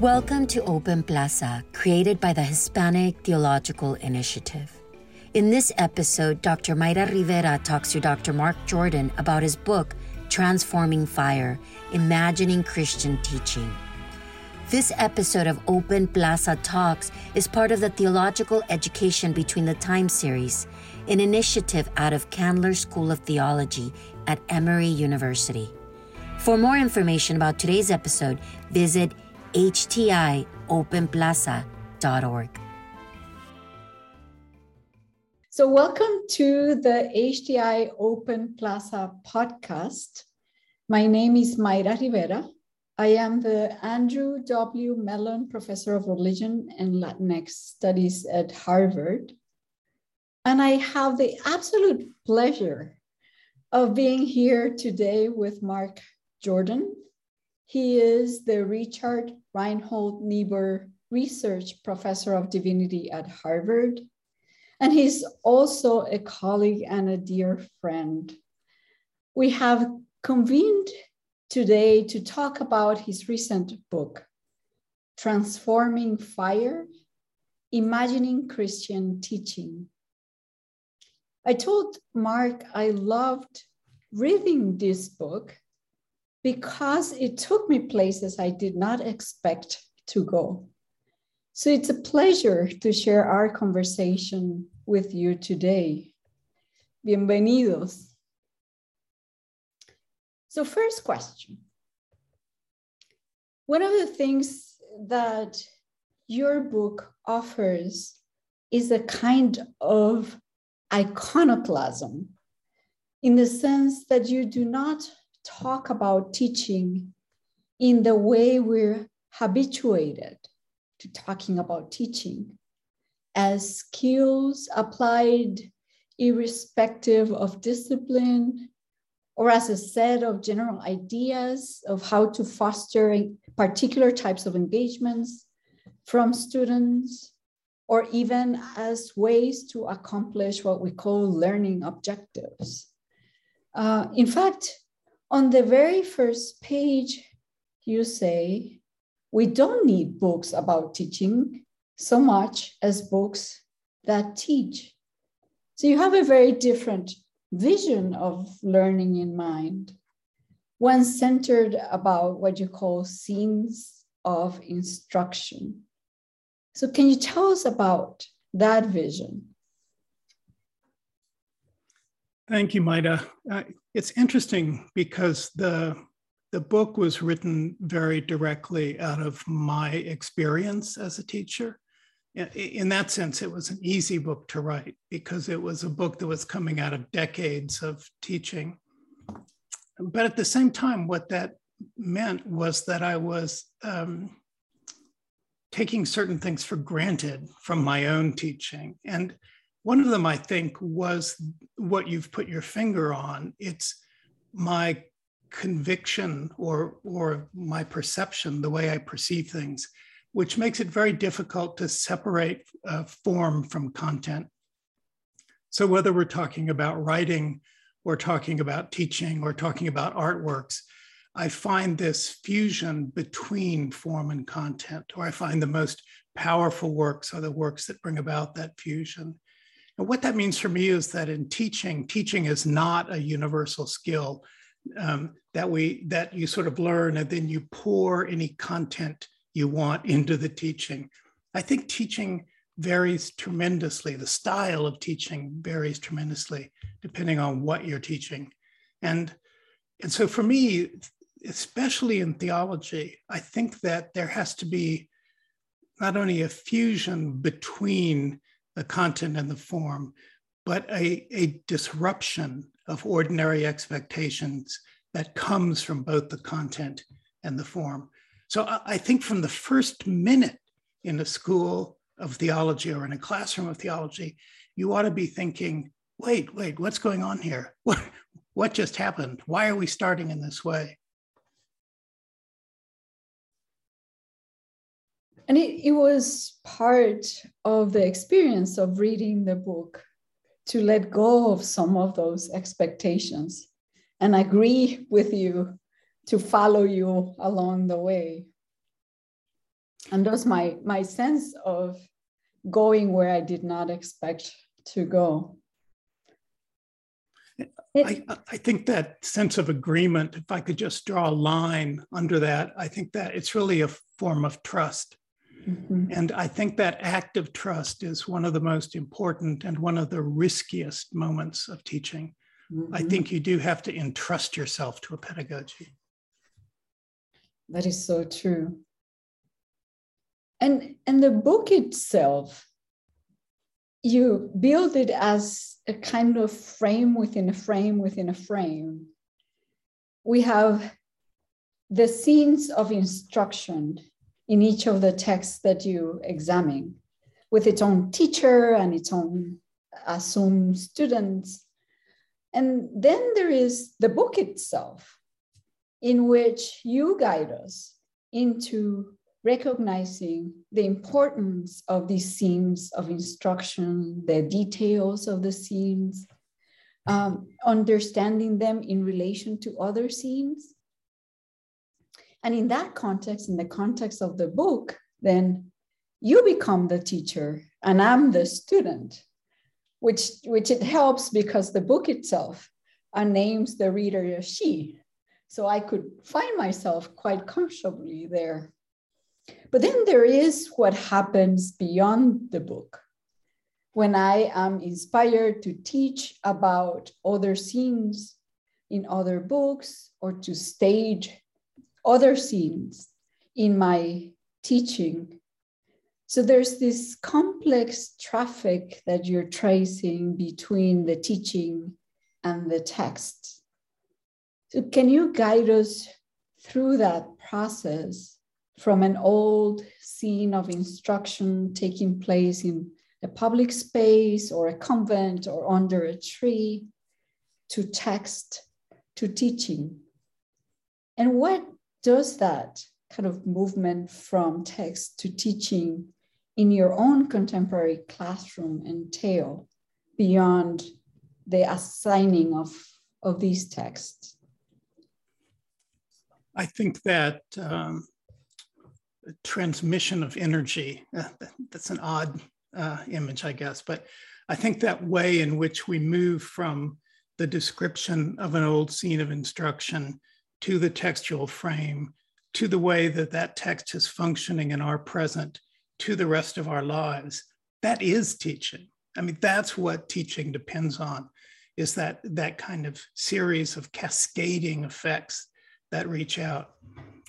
Welcome to Open Plaza, created by the Hispanic Theological Initiative. In this episode, Dr. Mayra Rivera talks to Dr. Mark Jordan about his book, Transforming Fire Imagining Christian Teaching. This episode of Open Plaza Talks is part of the Theological Education Between the Times series, an initiative out of Candler School of Theology at Emory University. For more information about today's episode, visit htiopenplaza.org. So, welcome to the HTI Open Plaza podcast. My name is Mayra Rivera. I am the Andrew W. Mellon Professor of Religion and Latinx Studies at Harvard. And I have the absolute pleasure of being here today with Mark Jordan. He is the Richard Reinhold Niebuhr Research Professor of Divinity at Harvard. And he's also a colleague and a dear friend. We have convened today to talk about his recent book, Transforming Fire Imagining Christian Teaching. I told Mark I loved reading this book because it took me places I did not expect to go. So it's a pleasure to share our conversation with you today. Bienvenidos. So, first question. One of the things that your book offers is a kind of iconoclasm in the sense that you do not talk about teaching in the way we're habituated to talking about teaching as skills applied irrespective of discipline or as a set of general ideas of how to foster particular types of engagements from students or even as ways to accomplish what we call learning objectives. Uh, in fact, on the very first page, you say, we don't need books about teaching so much as books that teach. So you have a very different vision of learning in mind, one centered about what you call scenes of instruction. So, can you tell us about that vision? Thank you, Mayra. Uh, it's interesting because the the book was written very directly out of my experience as a teacher. In that sense, it was an easy book to write because it was a book that was coming out of decades of teaching. But at the same time, what that meant was that I was um, taking certain things for granted from my own teaching. And one of them, I think, was what you've put your finger on. It's my conviction or, or my perception, the way I perceive things, which makes it very difficult to separate uh, form from content. So, whether we're talking about writing, or talking about teaching, or talking about artworks, I find this fusion between form and content, or I find the most powerful works are the works that bring about that fusion. And what that means for me is that in teaching, teaching is not a universal skill um, that we that you sort of learn and then you pour any content you want into the teaching. I think teaching varies tremendously. The style of teaching varies tremendously depending on what you're teaching. And, and so for me, especially in theology, I think that there has to be not only a fusion between the content and the form, but a, a disruption of ordinary expectations that comes from both the content and the form. So I think from the first minute in a school of theology or in a classroom of theology, you ought to be thinking, wait, wait, what's going on here? What, what just happened? Why are we starting in this way? And it, it was part of the experience of reading the book to let go of some of those expectations and agree with you to follow you along the way. and that's my my sense of going where I did not expect to go. I, I, think that sense of agreement, if I could just draw a line under that, I think that it's really a form of trust. Mm-hmm. And I think that act of trust is one of the most important and one of the riskiest moments of teaching. Mm-hmm. I think you do have to entrust yourself to a pedagogy. That is so true. And, and the book itself, you build it as a kind of frame within a frame within a frame. We have the scenes of instruction in each of the texts that you examine with its own teacher and its own assumed students. And then there is the book itself, in which you guide us into recognizing the importance of these scenes of instruction, the details of the scenes, um, understanding them in relation to other scenes. And in that context, in the context of the book, then you become the teacher and I'm the student, which, which it helps because the book itself uh, names the reader a she. So I could find myself quite comfortably there. But then there is what happens beyond the book. When I am inspired to teach about other scenes in other books or to stage other scenes in my teaching. So there's this complex traffic that you're tracing between the teaching and the text. So, can you guide us through that process from an old scene of instruction taking place in a public space or a convent or under a tree to text to teaching? And what does that kind of movement from text to teaching in your own contemporary classroom entail beyond the assigning of, of these texts? I think that um, transmission of energy, uh, that's an odd uh, image, I guess, but I think that way in which we move from the description of an old scene of instruction to the textual frame, to the way that that text is functioning in our present, to the rest of our lives. That is teaching. I mean, that's what teaching depends on, is that that kind of series of cascading effects that reach out.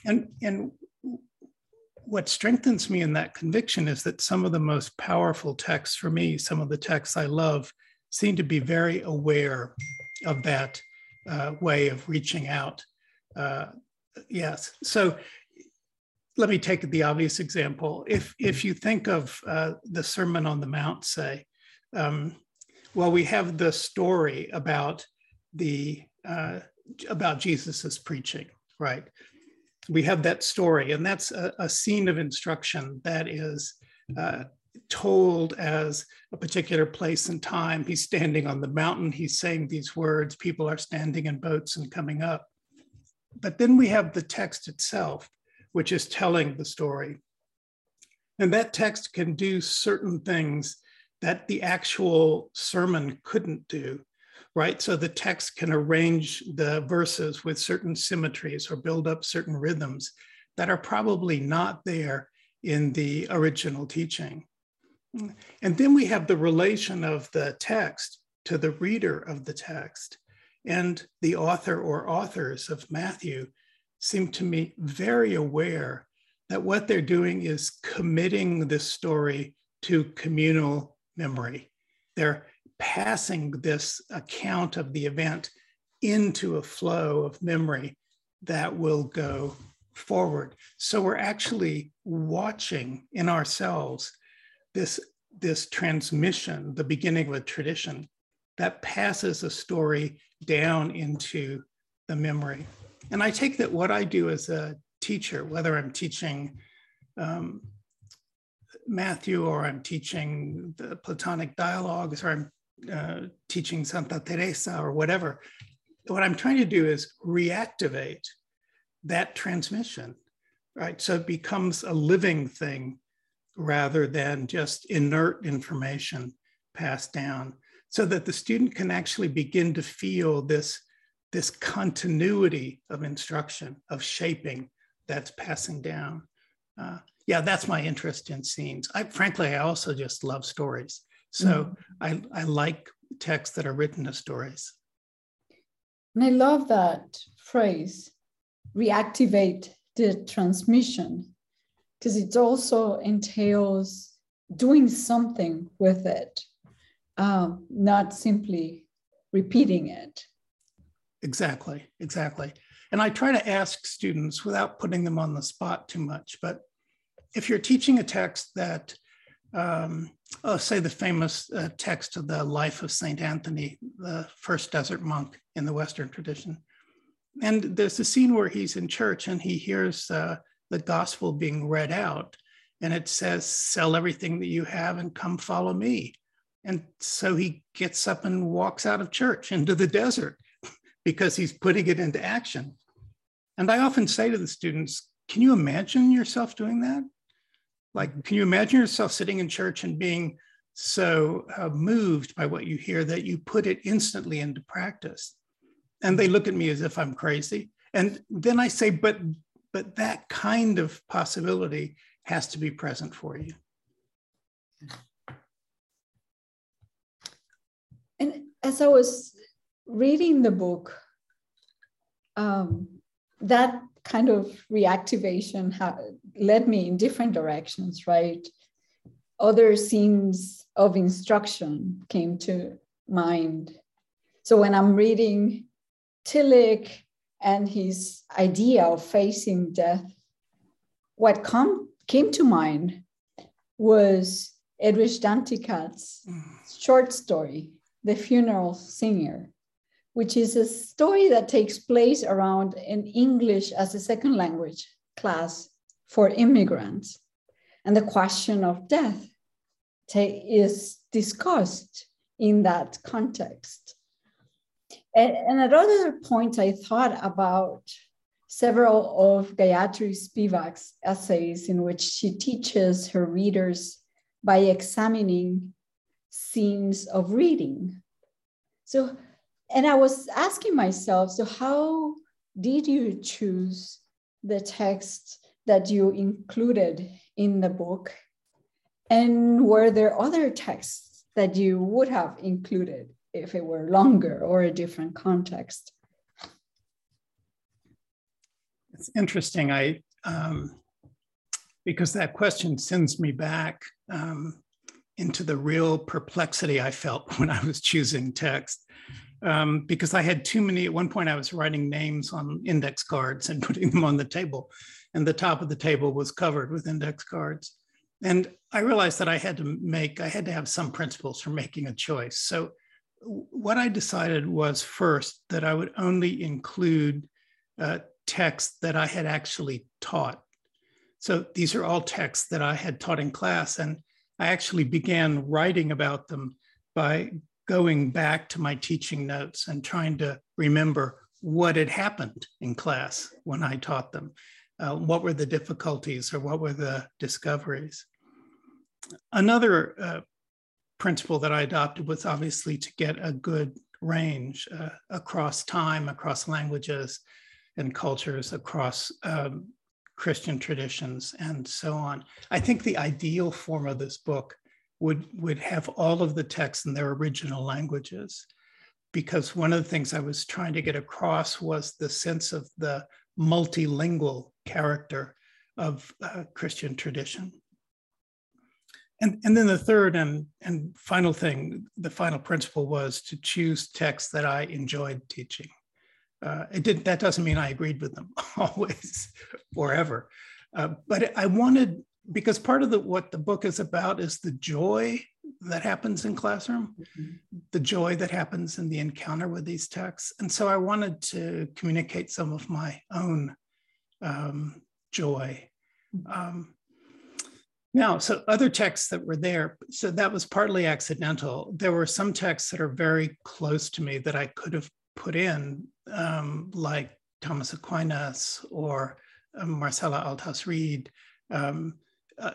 And, and what strengthens me in that conviction is that some of the most powerful texts for me, some of the texts I love, seem to be very aware of that uh, way of reaching out uh, yes. So let me take the obvious example. If if you think of uh, the Sermon on the Mount, say, um, well, we have the story about the uh, about Jesus's preaching, right? We have that story, and that's a, a scene of instruction that is uh, told as a particular place and time. He's standing on the mountain. He's saying these words. People are standing in boats and coming up. But then we have the text itself, which is telling the story. And that text can do certain things that the actual sermon couldn't do, right? So the text can arrange the verses with certain symmetries or build up certain rhythms that are probably not there in the original teaching. And then we have the relation of the text to the reader of the text. And the author or authors of Matthew seem to me very aware that what they're doing is committing this story to communal memory. They're passing this account of the event into a flow of memory that will go forward. So we're actually watching in ourselves this, this transmission, the beginning of a tradition that passes a story down into the memory. And I take that what I do as a teacher, whether I'm teaching um, Matthew or I'm teaching the Platonic dialogues or I'm uh, teaching Santa Teresa or whatever, what I'm trying to do is reactivate that transmission, right? So it becomes a living thing rather than just inert information passed down so that the student can actually begin to feel this, this continuity of instruction, of shaping that's passing down. Uh, yeah, that's my interest in scenes. I frankly, I also just love stories. So mm-hmm. I, I like texts that are written as stories. And I love that phrase, reactivate the transmission, because it also entails doing something with it, um, not simply repeating it. Exactly, exactly. And I try to ask students without putting them on the spot too much, but if you're teaching a text that, um, oh, say the famous uh, text of the life of St. Anthony, the first desert monk in the Western tradition, and there's a scene where he's in church and he hears uh, the gospel being read out, and it says, Sell everything that you have and come follow me. And so he gets up and walks out of church into the desert because he's putting it into action. And I often say to the students, Can you imagine yourself doing that? Like, can you imagine yourself sitting in church and being so uh, moved by what you hear that you put it instantly into practice? And they look at me as if I'm crazy. And then I say, but but that kind of possibility has to be present for you. And as I was reading the book, um, that kind of reactivation ha- led me in different directions, right? Other scenes of instruction came to mind. So when I'm reading Tillich and his idea of facing death, what com- came to mind was Edwidge Danticat's mm. short story, The Funeral Singer which is a story that takes place around an English as a second language class for immigrants. And the question of death is discussed in that context. And, at other points, I thought about several of Gayatri Spivak's essays in which she teaches her readers by examining scenes of reading. So and I was asking myself, so how did you choose the text that you included in the book? And were there other texts that you would have included if it were longer or a different context? It's interesting. I um, because that question sends me back um, into the real perplexity I felt when I was choosing text um, because I had too many. At one point, I was writing names on index cards and putting them on the table, and the top of the table was covered with index cards. And I realized that I had to make, I had to have some principles for making a choice. So, what I decided was first that I would only include uh, texts that I had actually taught. So, these are all texts that I had taught in class, and I actually began writing about them by going back to my teaching notes and trying to remember what had happened in class when I taught them. Uh, what were the difficulties or what were the discoveries? Another uh, principle that I adopted was obviously to get a good range uh, across time, across languages and cultures, across um, Christian traditions, and so on. I think the ideal form of this book would would have all of the texts in their original languages because one of the things i was trying to get across was the sense of the multilingual character of uh, christian tradition and, and then the third and, and final thing the final principle was to choose texts that i enjoyed teaching uh, it did that doesn't mean i agreed with them always forever uh, but i wanted because part of the what the book is about is the joy that happens in classroom mm-hmm. the joy that happens in the encounter with these texts and so i wanted to communicate some of my own um, joy mm-hmm. um, now so other texts that were there so that was partly accidental there were some texts that are very close to me that i could have put in um, like thomas aquinas or um, Marcella Althaus Reid, um, uh,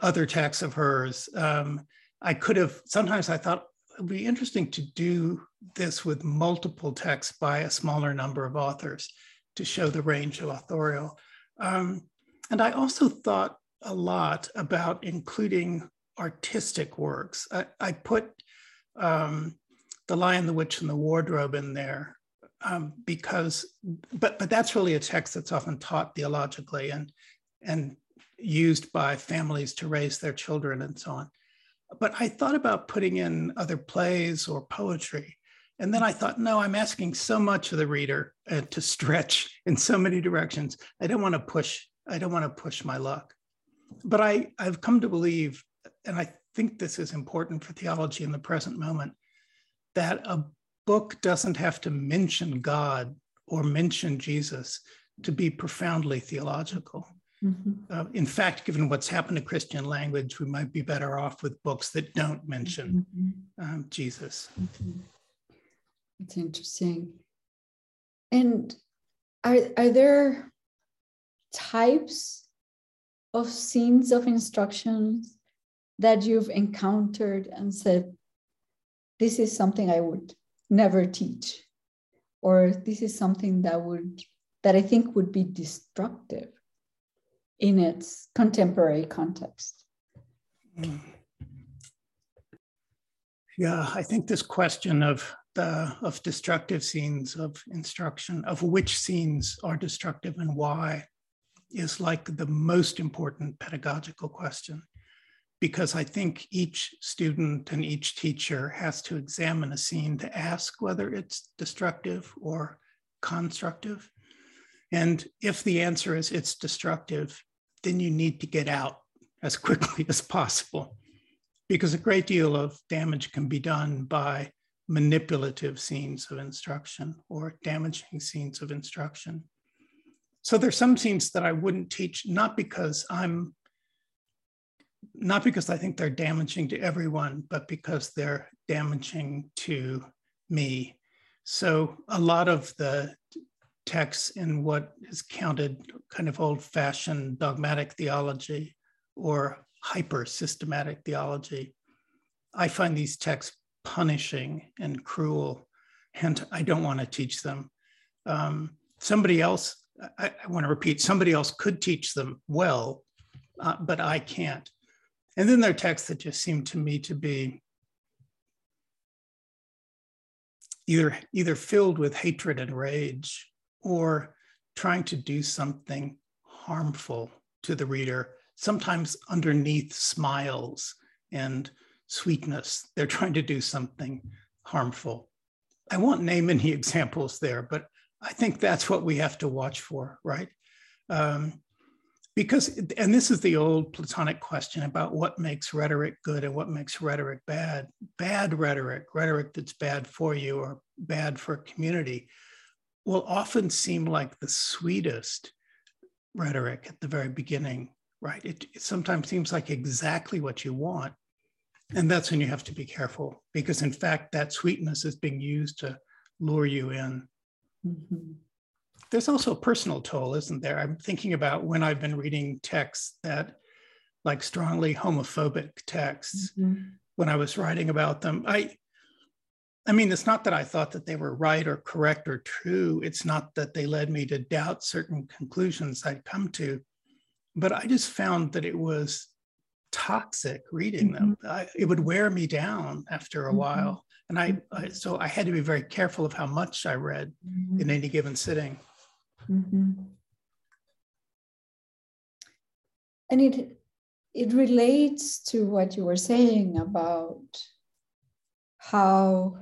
other texts of hers. Um, I could have, sometimes I thought it would be interesting to do this with multiple texts by a smaller number of authors to show the range of authorial. Um, and I also thought a lot about including artistic works. I, I put um, The Lion, the Witch, and the Wardrobe in there um, because, but, but that's really a text that's often taught theologically and, and used by families to raise their children and so on. But I thought about putting in other plays or poetry. And then I thought, no, I'm asking so much of the reader uh, to stretch in so many directions. I don't want to push, I don't want to push my luck. But I, I've come to believe, and I think this is important for theology in the present moment, that a book doesn't have to mention God or mention Jesus to be profoundly theological. Mm-hmm. Uh, in fact, given what's happened to Christian language, we might be better off with books that don't mention mm-hmm. um, Jesus. Mm-hmm. It's interesting. And are, are there types of scenes of instructions that you've encountered and said, this is something I would never teach, or this is something that would that I think would be destructive in its contemporary context. Yeah, I think this question of the of destructive scenes of instruction, of which scenes are destructive and why, is like the most important pedagogical question. Because I think each student and each teacher has to examine a scene to ask whether it's destructive or constructive. And if the answer is it's destructive, then you need to get out as quickly as possible because a great deal of damage can be done by manipulative scenes of instruction or damaging scenes of instruction. So there's some scenes that I wouldn't teach, not because I'm, not because I think they're damaging to everyone, but because they're damaging to me. So a lot of the texts in what is counted kind of old fashioned dogmatic theology or hyper systematic theology. I find these texts punishing and cruel, and I don't want to teach them. Um, somebody else, I, I, want to repeat, somebody else could teach them well, uh, but I can't. And then there are texts that just seem to me to be either, either filled with hatred and rage or trying to do something harmful to the reader, sometimes underneath smiles and sweetness. They're trying to do something harmful. I won't name any examples there, but I think that's what we have to watch for, right? Um, because, and this is the old Platonic question about what makes rhetoric good and what makes rhetoric bad. Bad rhetoric, rhetoric that's bad for you or bad for a community, will often seem like the sweetest rhetoric at the very beginning, right? It, it, sometimes seems like exactly what you want. And that's when you have to be careful because, in fact, that sweetness is being used to lure you in. Mm-hmm. There's also a personal toll, isn't there? I'm thinking about when I've been reading texts that, like strongly homophobic texts, mm-hmm. when I was writing about them. I, I mean, it's not that I thought that they were right or correct or true. It's not that they led me to doubt certain conclusions I'd come to, but I just found that it was toxic reading mm-hmm. them. I, it would wear me down after a mm-hmm. while. And I, I, mm-hmm. so I had to be very careful of how much I read mm-hmm. in any given sitting. Mm-hmm. And it, it relates to what you were saying about how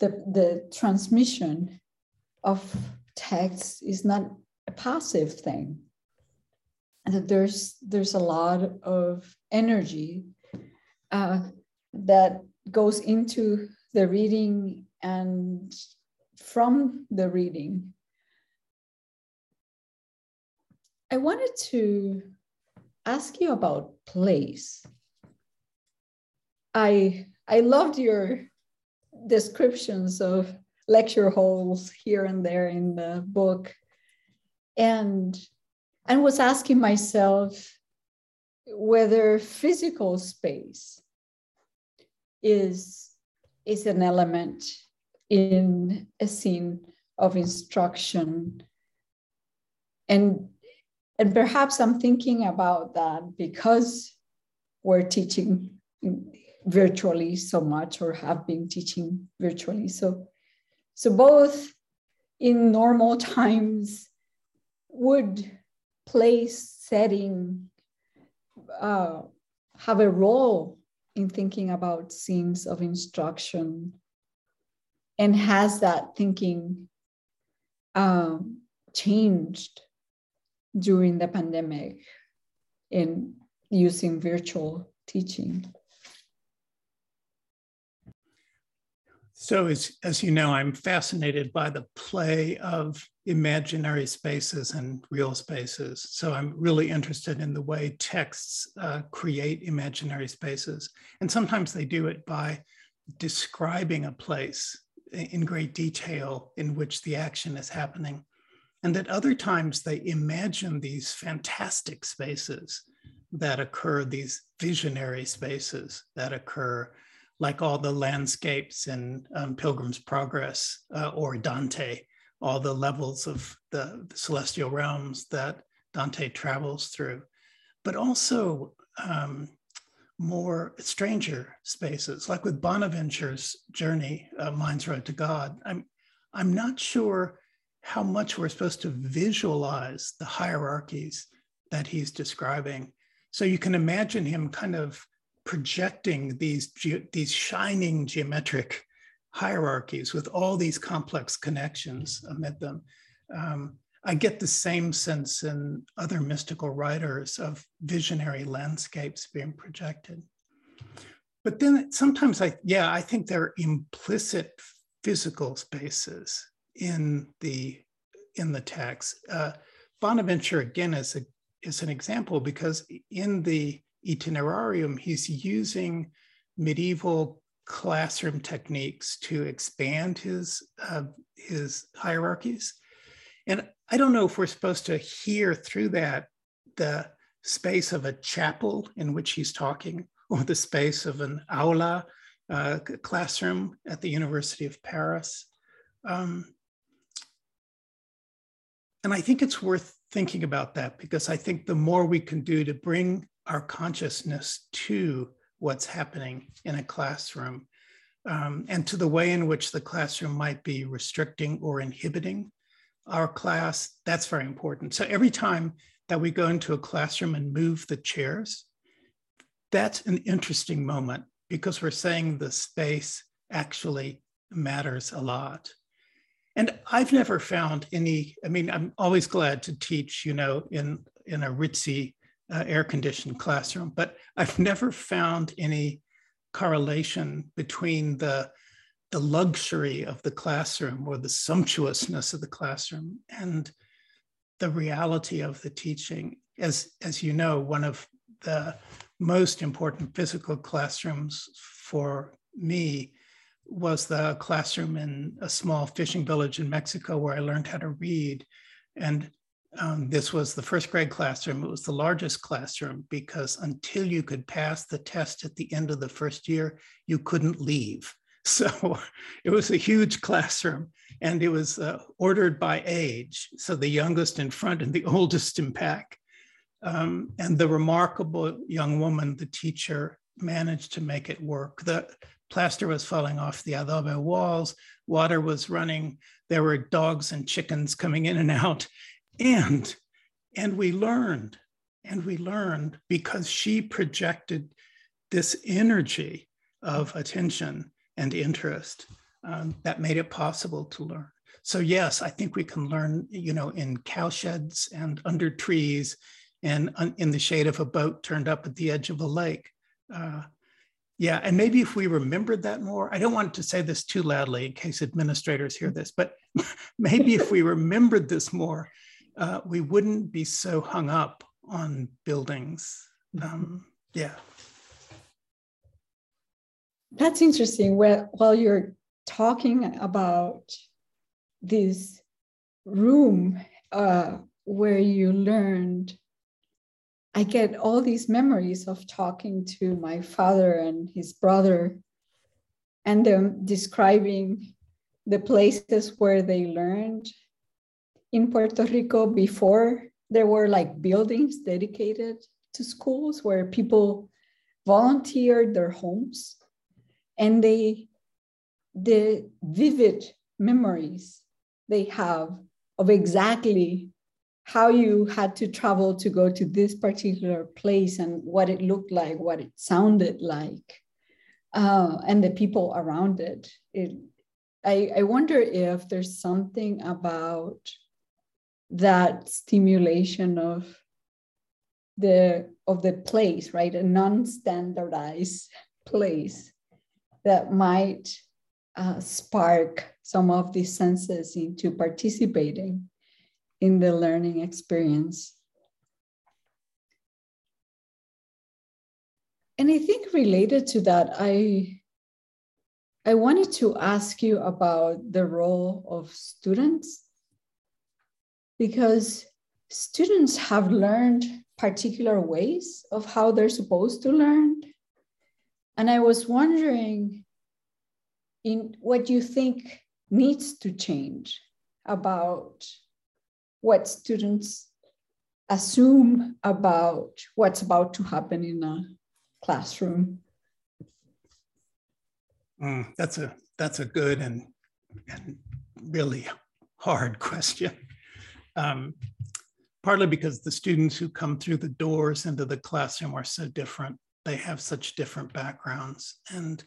the, the transmission of text is not a passive thing and that there's there's a lot of energy uh, that goes into the reading and from the reading i wanted to ask you about place i i loved your descriptions of lecture halls here and there in the book. and and was asking myself whether physical space is is an element in a scene of instruction and and perhaps i'm thinking about that because we're teaching virtually so much or have been teaching virtually. So so both in normal times would place setting uh, have a role in thinking about scenes of instruction and has that thinking um, changed during the pandemic in using virtual teaching So, as, as you know, I'm fascinated by the play of imaginary spaces and real spaces. So, I'm really interested in the way texts uh, create imaginary spaces. And sometimes they do it by describing a place in great detail in which the action is happening. And at other times, they imagine these fantastic spaces that occur, these visionary spaces that occur like all the landscapes in um, Pilgrim's Progress uh, or Dante, all the levels of the, the, celestial realms that Dante travels through, but also um, more stranger spaces, like with Bonaventure's journey, uh, Mind's Road to God. I'm, I'm not sure how much we're supposed to visualize the hierarchies that he's describing. So you can imagine him kind of projecting these, these shining geometric hierarchies with all these complex connections amid them. Um, I get the same sense in other mystical writers of visionary landscapes being projected. But then sometimes I, yeah, I think there are implicit physical spaces in the in the text. Uh, Bonaventure again is a is an example because in the itinerarium, he's using medieval classroom techniques to expand his uh, his hierarchies. And I don't know if we're supposed to hear through that the space of a chapel in which he's talking, or the space of an aula uh, classroom at the University of Paris. Um, and I think it's worth thinking about that because I think the more we can do to bring our consciousness to what's happening in a classroom um, and to the way in which the classroom might be restricting or inhibiting our class, that's very important. So every time that we go into a classroom and move the chairs, that's an interesting moment because we're saying the space actually matters a lot. And I've never found any, I mean, I'm always glad to teach, you know, in, in a ritzy uh, air conditioned classroom, but I've never found any correlation between the, the luxury of the classroom or the sumptuousness of the classroom and the reality of the teaching. As, as you know, one of the most important physical classrooms for me was the classroom in a small fishing village in Mexico where I learned how to read. And um, this was the first grade classroom. It was the largest classroom because until you could pass the test at the end of the first year, you couldn't leave. So it was a huge classroom and it was uh, ordered by age. So the youngest in front and the oldest in back. Um, and the remarkable young woman, the teacher, managed to make it work. The plaster was falling off the adobe walls, water was running, there were dogs and chickens coming in and out. And, and we learned, and we learned because she projected this energy of attention and interest um, that made it possible to learn. So yes, I think we can learn, you know, in cowsheds and under trees and in the shade of a boat turned up at the edge of a lake. Uh, yeah, and maybe if we remembered that more, I don't want to say this too loudly in case administrators hear this, but maybe if we remembered this more, uh, we wouldn't be so hung up on buildings. Um, yeah. That's interesting. Well, while you're talking about this room uh, where you learned I get all these memories of talking to my father and his brother and them describing the places where they learned. In Puerto Rico before there were like buildings dedicated to schools where people volunteered their homes and they the vivid memories they have of exactly how you had to travel to go to this particular place and what it looked like, what it sounded like, uh, and the people around it. it I, I wonder if there's something about that stimulation of the of the place, right? A non-standardized place that might uh, spark some of these senses into participating in the learning experience. And I think related to that, I, I wanted to ask you about the role of students because students have learned particular ways of how they're supposed to learn. And I was wondering in what you think needs to change about what students assume about what's about to happen in a classroom? Mm, that's a that's a good and, and really hard question. Um, partly because the students who come through the doors into the classroom are so different. They have such different backgrounds, and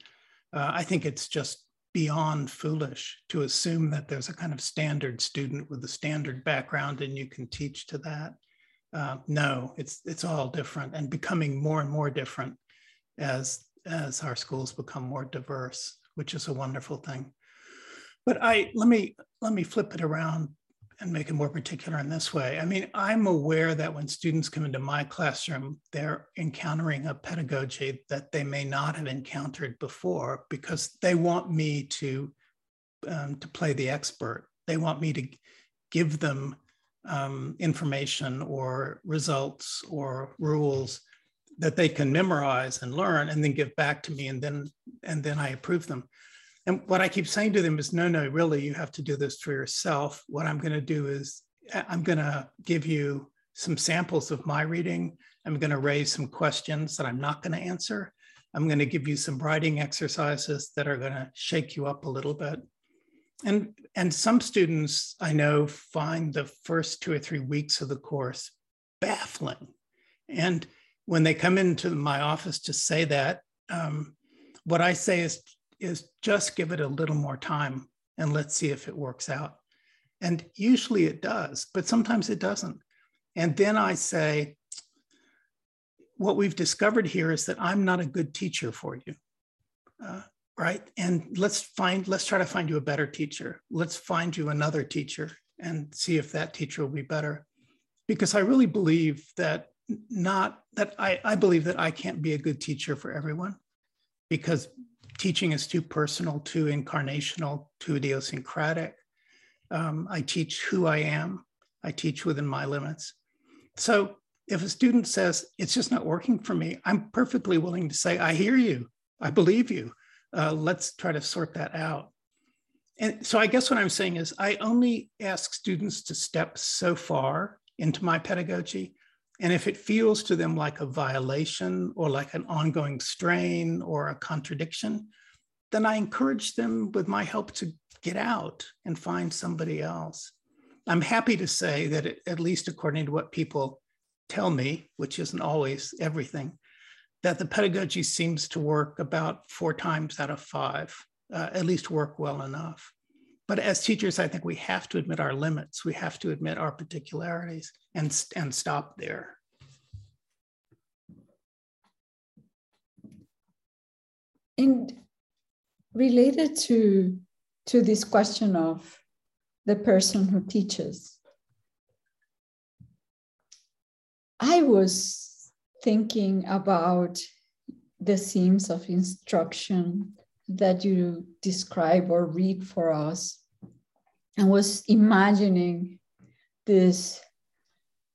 uh, I think it's just beyond foolish to assume that there's a kind of standard student with a standard background and you can teach to that. Uh, no, it's it's all different and becoming more and more different as as our schools become more diverse, which is a wonderful thing. But I let me let me flip it around and make it more particular in this way. I mean, I'm aware that when students come into my classroom, they're encountering a pedagogy that they may not have encountered before because they want me to um, to play the expert. They want me to give them um, information or results or rules that they can memorize and learn and then give back to me and then and then I approve them. And what I keep saying to them is, no, no, really, you have to do this for yourself. What I'm going to do is, I'm going to give you some samples of my reading. I'm going to raise some questions that I'm not going to answer. I'm going to give you some writing exercises that are going to shake you up a little bit. And, and some students I know find the first two or three weeks of the course baffling. And when they come into my office to say that, um, what I say is is just give it a little more time and let's see if it works out. And usually it does, but sometimes it doesn't. And then I say, what we've discovered here is that I'm not a good teacher for you. Uh, right. And let's find, let's try to find you a better teacher. Let's find you another teacher and see if that teacher will be better. Because I really believe that not that I, I believe that I can't be a good teacher for everyone because teaching is too personal, too incarnational, too idiosyncratic. Um, I teach who I am. I teach within my limits. So if a student says it's just not working for me, I'm perfectly willing to say, I hear you. I believe you. Uh, let's try to sort that out. And so I guess what I'm saying is I only ask students to step so far into my pedagogy and if it feels to them like a violation or like an ongoing strain or a contradiction, then I encourage them with my help to get out and find somebody else. I'm happy to say that, it, at least according to what people tell me, which isn't always everything, that the pedagogy seems to work about four times out of five, uh, at least work well enough. But as teachers, I think we have to admit our limits. We have to admit our particularities and, and stop there. And related to, to this question of the person who teaches, I was thinking about the scenes of instruction that you describe or read for us and was imagining this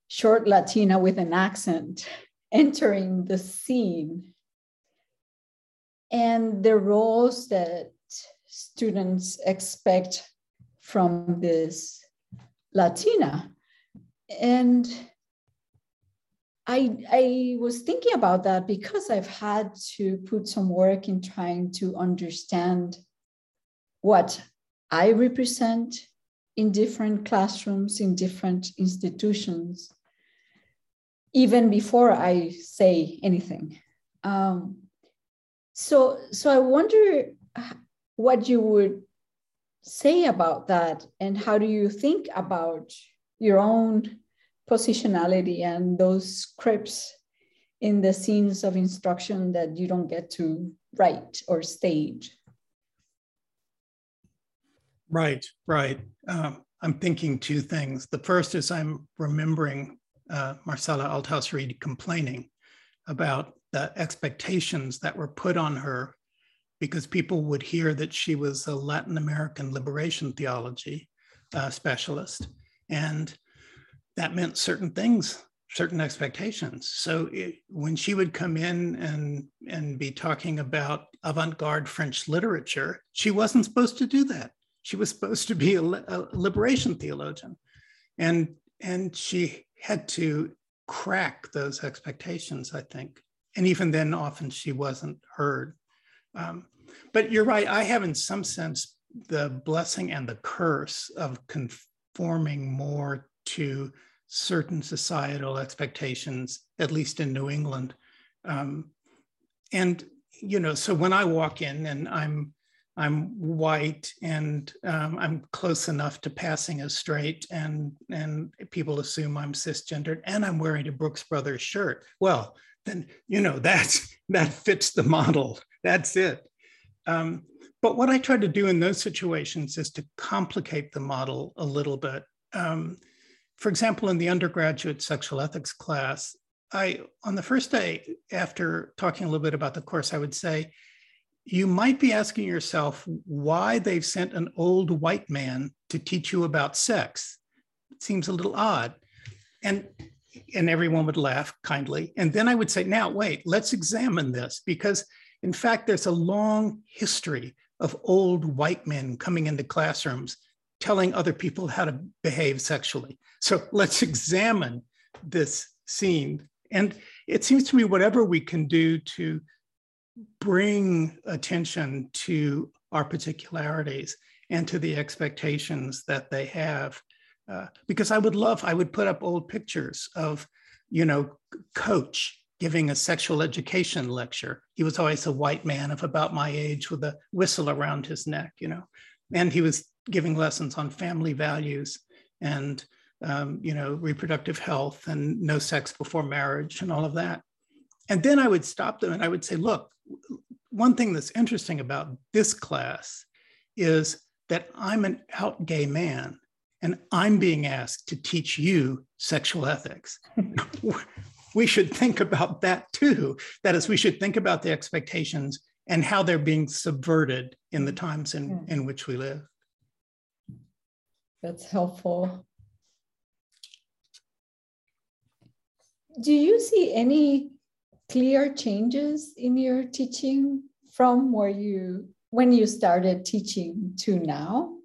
short Latina with an accent entering the scene and the roles that students expect from this Latina. And I, I was thinking about that because I've had to put some work in trying to understand what I represent in different classrooms, in different institutions, even before I say anything. Um, so, so I wonder what you would say about that, and how do you think about your own positionality and those scripts in the scenes of instruction that you don't get to write or stage? Right, right. Um, I'm thinking two things. The first is I'm remembering uh, Marcella Althaus Reid complaining about the expectations that were put on her because people would hear that she was a Latin American liberation theology uh, specialist. And that meant certain things, certain expectations. So it, when she would come in and, and be talking about avant garde French literature, she wasn't supposed to do that. She was supposed to be a, a liberation theologian. And, and she had to crack those expectations, I think. And even then, often she wasn't heard. Um, but you're right, I have, in some sense, the blessing and the curse of conforming more to certain societal expectations, at least in New England. Um, and you know, so when I walk in and I'm I'm white and um, I'm close enough to passing as straight, and and people assume I'm cisgendered, and I'm wearing a Brooks Brothers shirt. Well, then you know that's that fits the model. That's it. Um, but what I try to do in those situations is to complicate the model a little bit. Um, for example, in the undergraduate sexual ethics class, I on the first day after talking a little bit about the course, I would say you might be asking yourself why they've sent an old white man to teach you about sex. It seems a little odd. And and everyone would laugh kindly. And then I would say, now wait, let's examine this because in fact, there's a long history of old white men coming into classrooms telling other people how to behave sexually. So let's examine this scene. And it seems to me whatever we can do to bring attention to our particularities and to the expectations that they have. Uh, because I would love, I would put up old pictures of, you know, coach giving a sexual education lecture. He was always a white man of about my age with a whistle around his neck, you know, and he was giving lessons on family values and, um, you know, reproductive health and no sex before marriage and all of that. And then I would stop them and I would say, look, one thing that's interesting about this class is that I'm an out gay man and I'm being asked to teach you sexual ethics. we should think about that too. That is, we should think about the expectations and how they're being subverted in the times in, yeah. in which we live. That's helpful. Do you see any clear changes in your teaching from where you when you started teaching to now?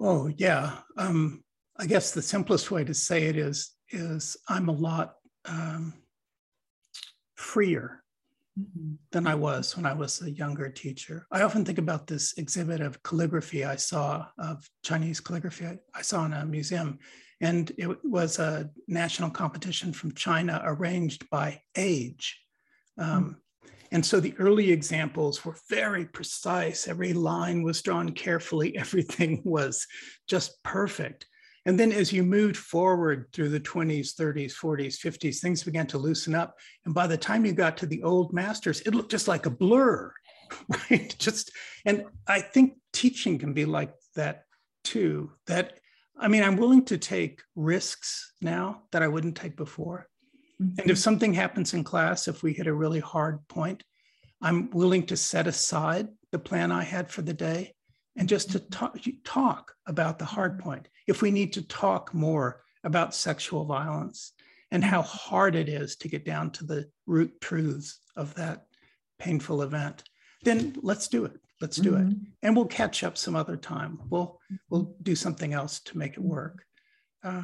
Oh yeah, um, I guess the simplest way to say it is is I'm a lot um, freer. Than I was when I was a younger teacher. I often think about this exhibit of calligraphy I saw of Chinese calligraphy I saw in a museum, and it was a national competition from China arranged by age. Um. And so the early examples were very precise. Every line was drawn carefully. Everything was just perfect. And then as you moved forward through the 20s, 30s, 40s, 50s, things began to loosen up. And by the time you got to the old masters, it looked just like a blur, right? Just, and I think teaching can be like that too. That, I mean, I'm willing to take risks now that I wouldn't take before. Mm-hmm. And if something happens in class, if we hit a really hard point, I'm willing to set aside the plan I had for the day and just to talk, talk about the hard point. If we need to talk more about sexual violence and how hard it is to get down to the root truths of that painful event, then let's do it. Let's do mm-hmm. it. And we'll catch up some other time. We'll we'll do something else to make it work. Uh,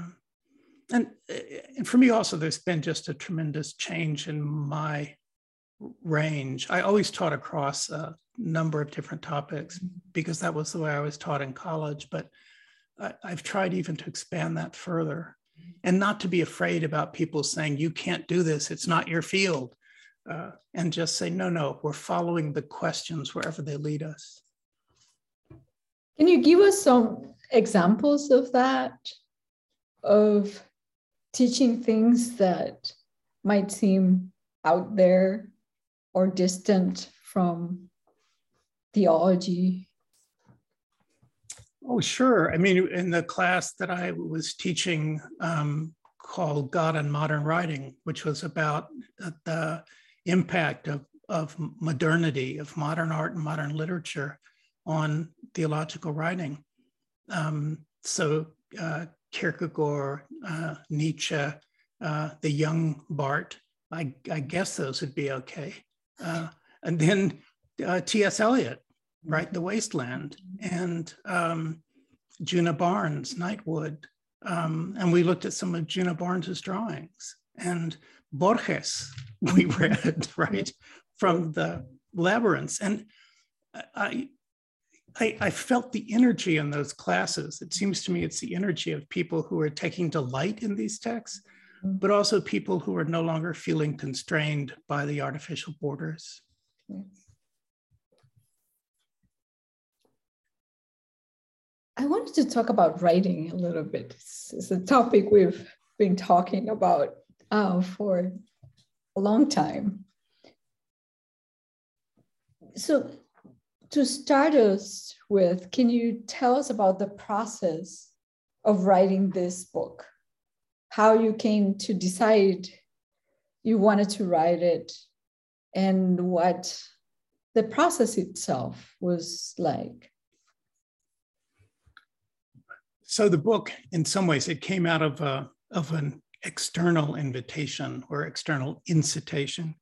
and, and for me also, there's been just a tremendous change in my range. I always taught across a number of different topics because that was the way I was taught in college. But I, I've tried even to expand that further and not to be afraid about people saying, you can't do this, it's not your field. Uh, and just say, no, no, we're following the questions wherever they lead us. Can you give us some examples of that? Of teaching things that might seem out there or distant from theology? Oh, sure. I mean, in the class that I was teaching um, called God and Modern Writing, which was about the impact of, of modernity, of modern art and modern literature on theological writing. Um, so, uh, Kierkegaard, uh, Nietzsche, uh, the young Barth, I, I, guess those would be okay. Uh, and then uh, T.S. Eliot, right? The Wasteland, and um, Djuna Barnes, Nightwood. Um, and we looked at some of Djuna Barnes's drawings and Borges, we read, right, from the labyrinths. And I, I, I, felt the energy in those classes. It seems to me it's the energy of people who are taking delight in these texts, mm-hmm. But also people who are no longer feeling constrained by the artificial borders. I wanted to talk about writing a little bit. It's, it's a topic we've been talking about uh, for a long time. So, to start us with, can you tell us about the process of writing this book? How you came to decide you wanted to write it, and what the process itself was like? So the book, in some ways, it came out of a, of an external invitation or external incitation.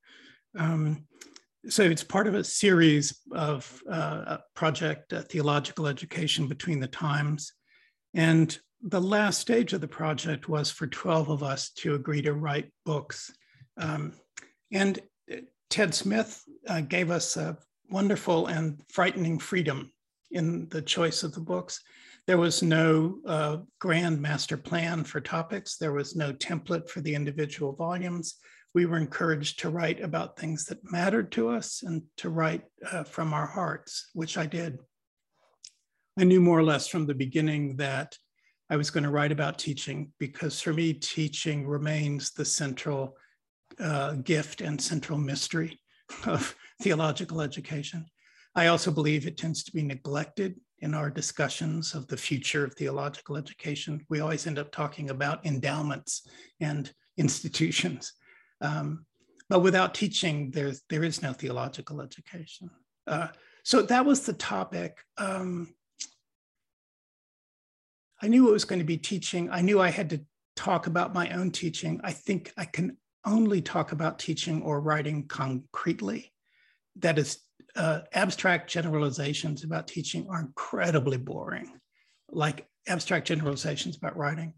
Um, so it's part of a series of uh, project uh, theological education between the times and the last stage of the project was for 12 of us to agree to write books um, and ted smith uh, gave us a wonderful and frightening freedom in the choice of the books there was no uh, grand master plan for topics. There was no template for the individual volumes. We were encouraged to write about things that mattered to us and to write uh, from our hearts, which I did. I knew more or less from the beginning that I was going to write about teaching because for me, teaching remains the central uh, gift and central mystery of theological education. I also believe it tends to be neglected in our discussions of the future of theological education. We always end up talking about endowments and institutions. Um, but without teaching, there's, there is no theological education. Uh, so that was the topic. Um, I knew it was going to be teaching. I knew I had to talk about my own teaching. I think I can only talk about teaching or writing concretely. That is uh, abstract generalizations about teaching are incredibly boring, like abstract generalizations about writing.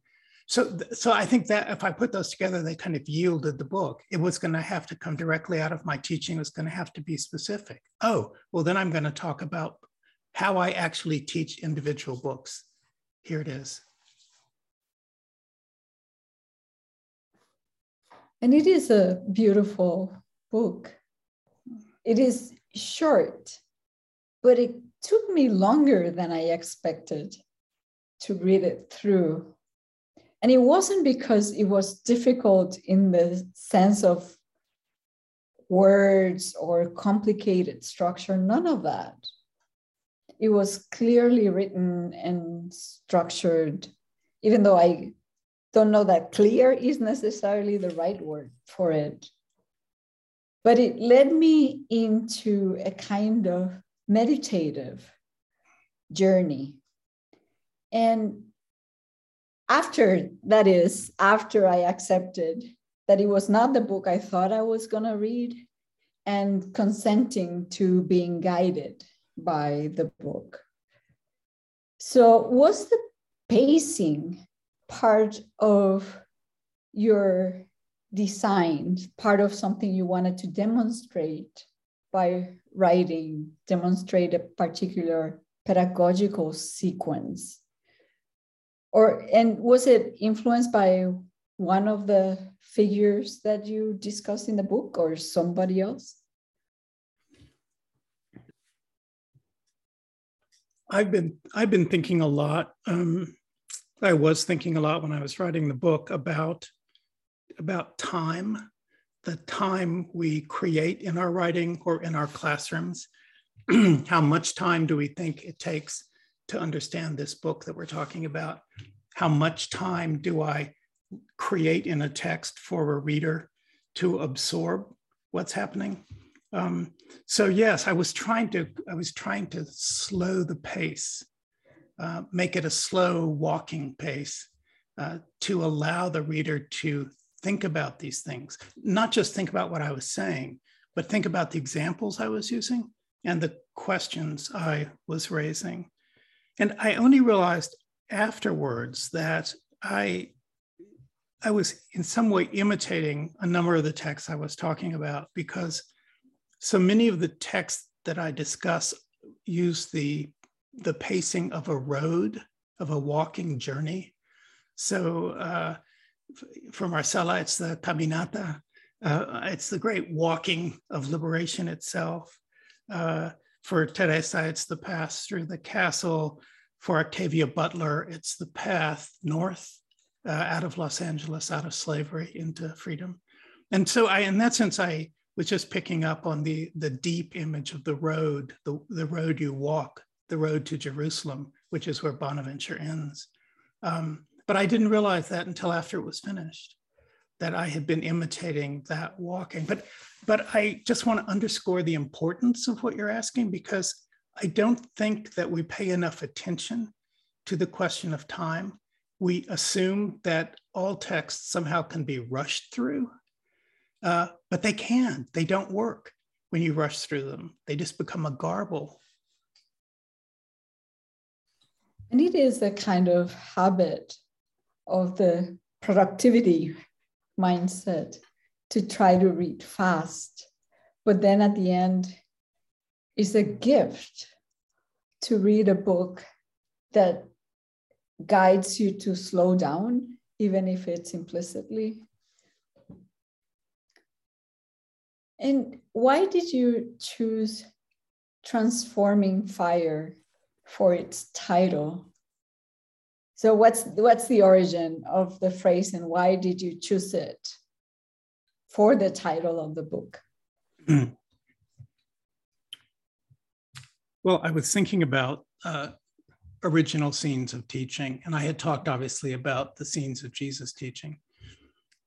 So, so I think that if I put those together, they kind of yielded the book. It was going to have to come directly out of my teaching. It was going to have to be specific. Oh, well, then I'm going to talk about how I actually teach individual books. Here it is. And it is a beautiful book. It is short, but it took me longer than I expected to read it through. And it wasn't because it was difficult in the sense of words or complicated structure, none of that. It was clearly written and structured, even though I don't know that clear is necessarily the right word for it. But it led me into a kind of meditative journey. And after that is, after I accepted that it was not the book I thought I was going to read and consenting to being guided by the book. So, was the pacing part of your design, part of something you wanted to demonstrate by writing, demonstrate a particular pedagogical sequence? Or and was it influenced by one of the figures that you discuss in the book or somebody else? I've been I've been thinking a lot. Um, I was thinking a lot when I was writing the book about about time, the time we create in our writing or in our classrooms. How much time do we think it takes to understand this book that we're talking about? How much time do I create in a text for a reader to absorb what's happening? Um, so yes, I was trying to I was trying to slow the pace, uh, make it a slow walking pace, uh, to allow the reader to think about these things, not just think about what I was saying, but think about the examples I was using and the questions I was raising. And I only realized afterwards that I I was in some way imitating a number of the texts I was talking about because so many of the texts that I discuss use the the pacing of a road of a walking journey. So uh, for Marcella, it's the caminata. Uh, it's the great walking of liberation itself. Uh, for Teresa, it's the path through the castle. For Octavia Butler, it's the path north uh, out of Los Angeles, out of slavery into freedom. And so I, in that sense, I was just picking up on the, the deep image of the road, the, the road you walk, the road to Jerusalem, which is where Bonaventure ends. Um, but I didn't realize that until after it was finished, that I had been imitating that walking. But, but I just want to underscore the importance of what you're asking because I don't think that we pay enough attention to the question of time. We assume that all texts somehow can be rushed through, uh, but they can. They don't work when you rush through them. They just become a garble. And it is a kind of habit of the productivity mindset to try to read fast. But then at the end, it's a gift to read a book that guides you to slow down, even if it's implicitly. And why did you choose Transforming Fire for its title? So what's what's the origin of the phrase and why did you choose it for the title of the book? Well, I was thinking about uh, original scenes of teaching, and I had talked obviously about the scenes of Jesus teaching.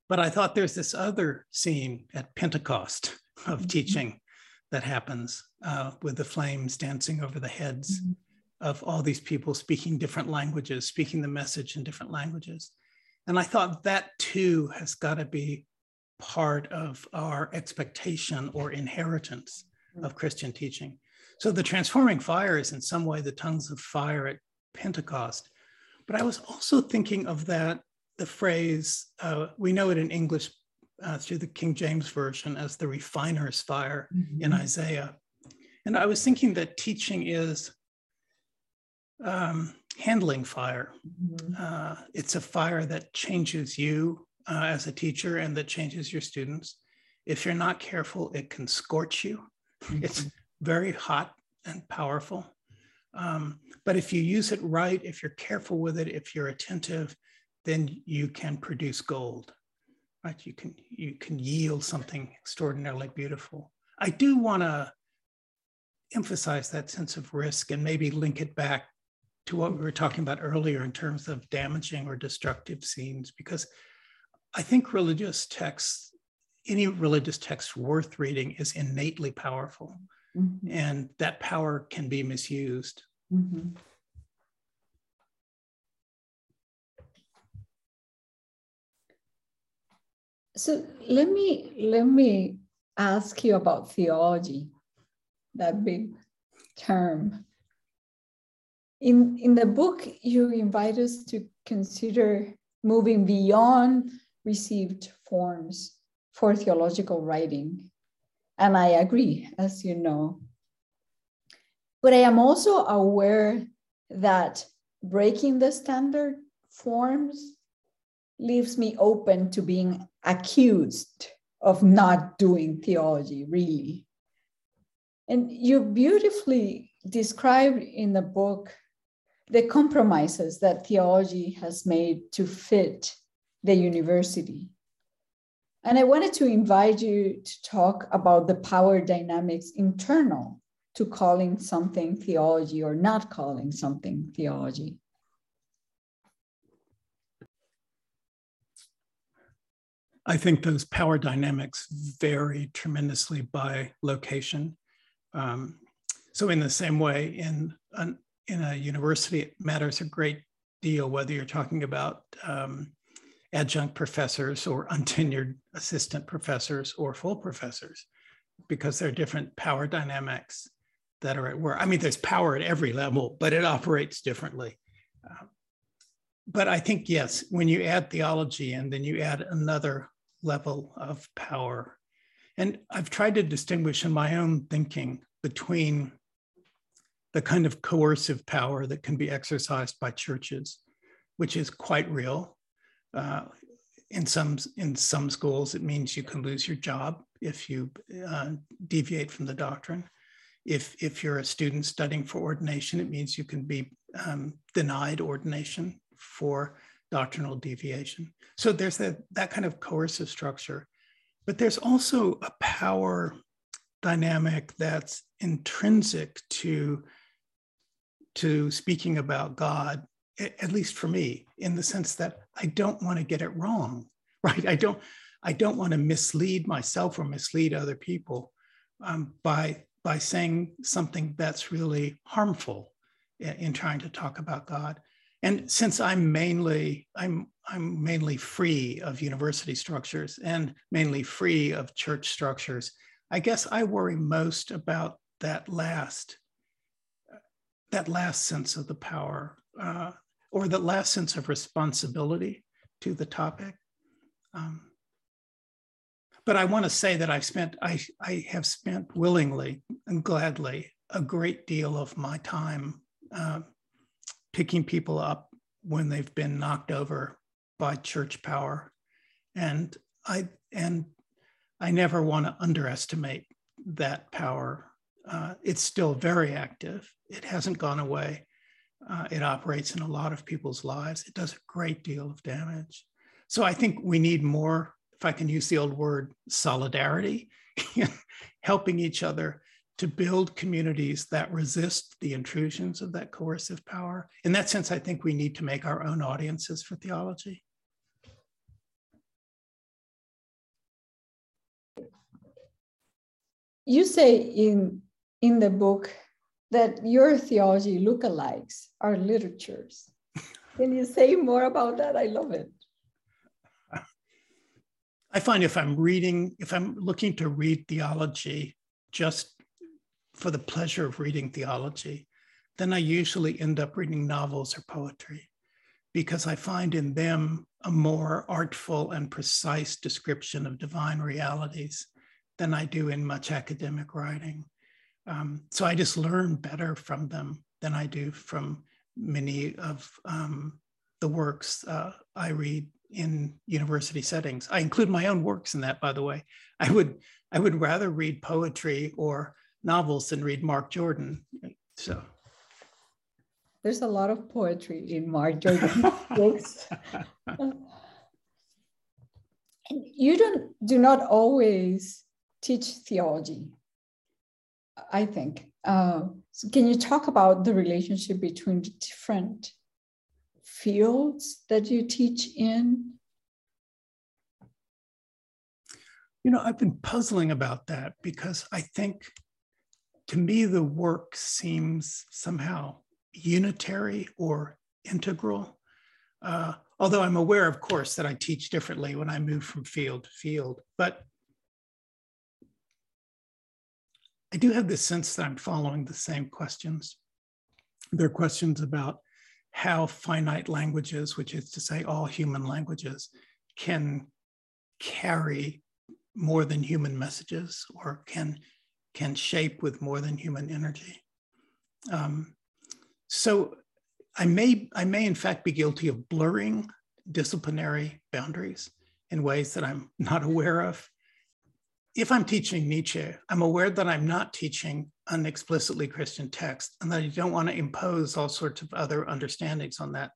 But I thought there's this other scene at Pentecost of mm-hmm. teaching that happens uh, with the flames dancing over the heads. Mm-hmm of all these people speaking different languages, speaking the message in different languages. And I thought that too has got to be part of our expectation or inheritance of Christian teaching. So the transforming fire is in some way the tongues of fire at Pentecost. But I was also thinking of that, the phrase, uh, we know it in English uh, through the King James Version as the refiner's fire mm-hmm. in Isaiah. And I was thinking that teaching is um, handling fire. Mm-hmm. Uh, it's a fire that changes you uh, as a teacher and that changes your students. If you're not careful, it can scorch you. Mm-hmm. It's very hot and powerful. Um, but if you use it right, if you're careful with it, if you're attentive, then you can produce gold. Right? You can you can yield something extraordinarily beautiful. I do want to emphasize that sense of risk and maybe link it back to what we were talking about earlier in terms of damaging or destructive scenes, because I think religious texts, any religious text worth reading is innately powerful. Mm-hmm. And that power can be misused. Mm-hmm. So let me let me ask you about theology, that big term. In, in the book, you invite us to consider moving beyond received forms for theological writing. And I agree, as you know. But I am also aware that breaking the standard forms leaves me open to being accused of not doing theology, really. And you beautifully describe in the book the compromises that theology has made to fit the university. And I wanted to invite you to talk about the power dynamics internal to calling something theology or not calling something theology. I think those power dynamics vary tremendously by location. Um, so, in the same way, in an, in a university, it matters a great deal whether you're talking about um, adjunct professors or untenured assistant professors or full professors, because there are different power dynamics that are at work. I mean, there's power at every level, but it operates differently. Um, but I think, yes, when you add theology and then you add another level of power. And I've tried to distinguish in my own thinking between the kind of coercive power that can be exercised by churches, which is quite real. Uh, in some in some schools, it means you can lose your job if you uh, deviate from the doctrine. If if you're a student studying for ordination, it means you can be um, denied ordination for doctrinal deviation. So there's that, that kind of coercive structure. But there's also a power dynamic that's intrinsic to, to speaking about God, at least for me, in the sense that I don't want to get it wrong, right? I don't, I don't want to mislead myself or mislead other people um, by, by saying something that's really harmful in, in trying to talk about God. And since I'm mainly I'm I'm mainly free of university structures and mainly free of church structures, I guess I worry most about that last that last sense of the power uh, or that last sense of responsibility to the topic. Um, but I want to say that I've spent I I have spent willingly and gladly a great deal of my time uh, picking people up when they've been knocked over by church power. And I and I never want to underestimate that power. Uh, it's still very active. It hasn't gone away. Uh, it operates in a lot of people's lives. It does a great deal of damage. So I think we need more, if I can use the old word, solidarity, helping each other to build communities that resist the intrusions of that coercive power. In that sense, I think we need to make our own audiences for theology. You say in, in the book that your theology lookalikes are literatures. Can you say more about that? I love it. I find if I'm reading, if I'm looking to read theology just for the pleasure of reading theology, then I usually end up reading novels or poetry because I find in them a more artful and precise description of divine realities than I do in much academic writing. Um, so I just learn better from them than I do from many of um, the works uh, I read in university settings. I include my own works in that, by the way. I would I would rather read poetry or novels than read Mark Jordan. So there's a lot of poetry in Mark Jordan books. and you don't do not always teach theology, I think. Uh, so can you talk about the relationship between the different fields that you teach in? You know, I've been puzzling about that because I think to me, the work seems somehow unitary or integral. Uh, although I'm aware, of course, that I teach differently when I move from field to field. But I do have this sense that I'm following the same questions. There are questions about how finite languages, which is to say all human languages, can carry more than human messages or can, can shape with more than human energy. Um, so I may, I may in fact be guilty of blurring disciplinary boundaries in ways that I'm not aware of if I'm teaching Nietzsche, I'm aware that I'm not teaching an explicitly Christian text and that I don't want to impose all sorts of other understandings on that.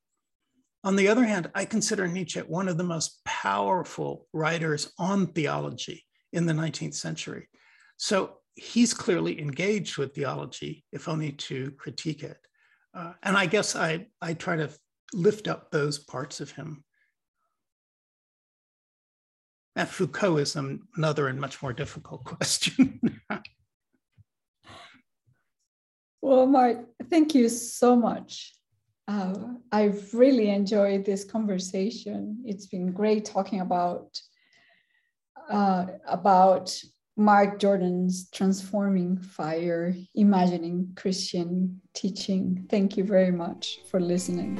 On the other hand, I consider Nietzsche one of the most powerful writers on theology in the 19th century. So he's clearly engaged with theology, if only to critique it. Uh, and I guess I, I try to lift up those parts of him and Foucault is another and much more difficult question. well, Mark, thank you so much. Uh, I've really enjoyed this conversation. It's been great talking about uh, about Mark Jordan's transforming fire, imagining Christian teaching. Thank you very much for listening.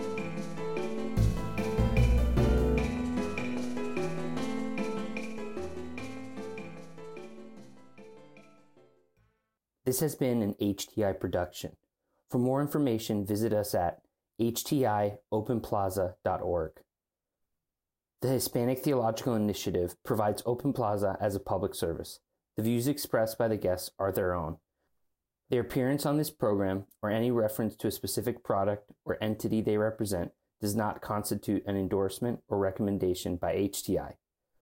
This has been an HTI production. For more information, visit us at htiopenplaza.org. The Hispanic Theological Initiative provides Open Plaza as a public service. The views expressed by the guests are their own. Their appearance on this program or any reference to a specific product or entity they represent does not constitute an endorsement or recommendation by HTI.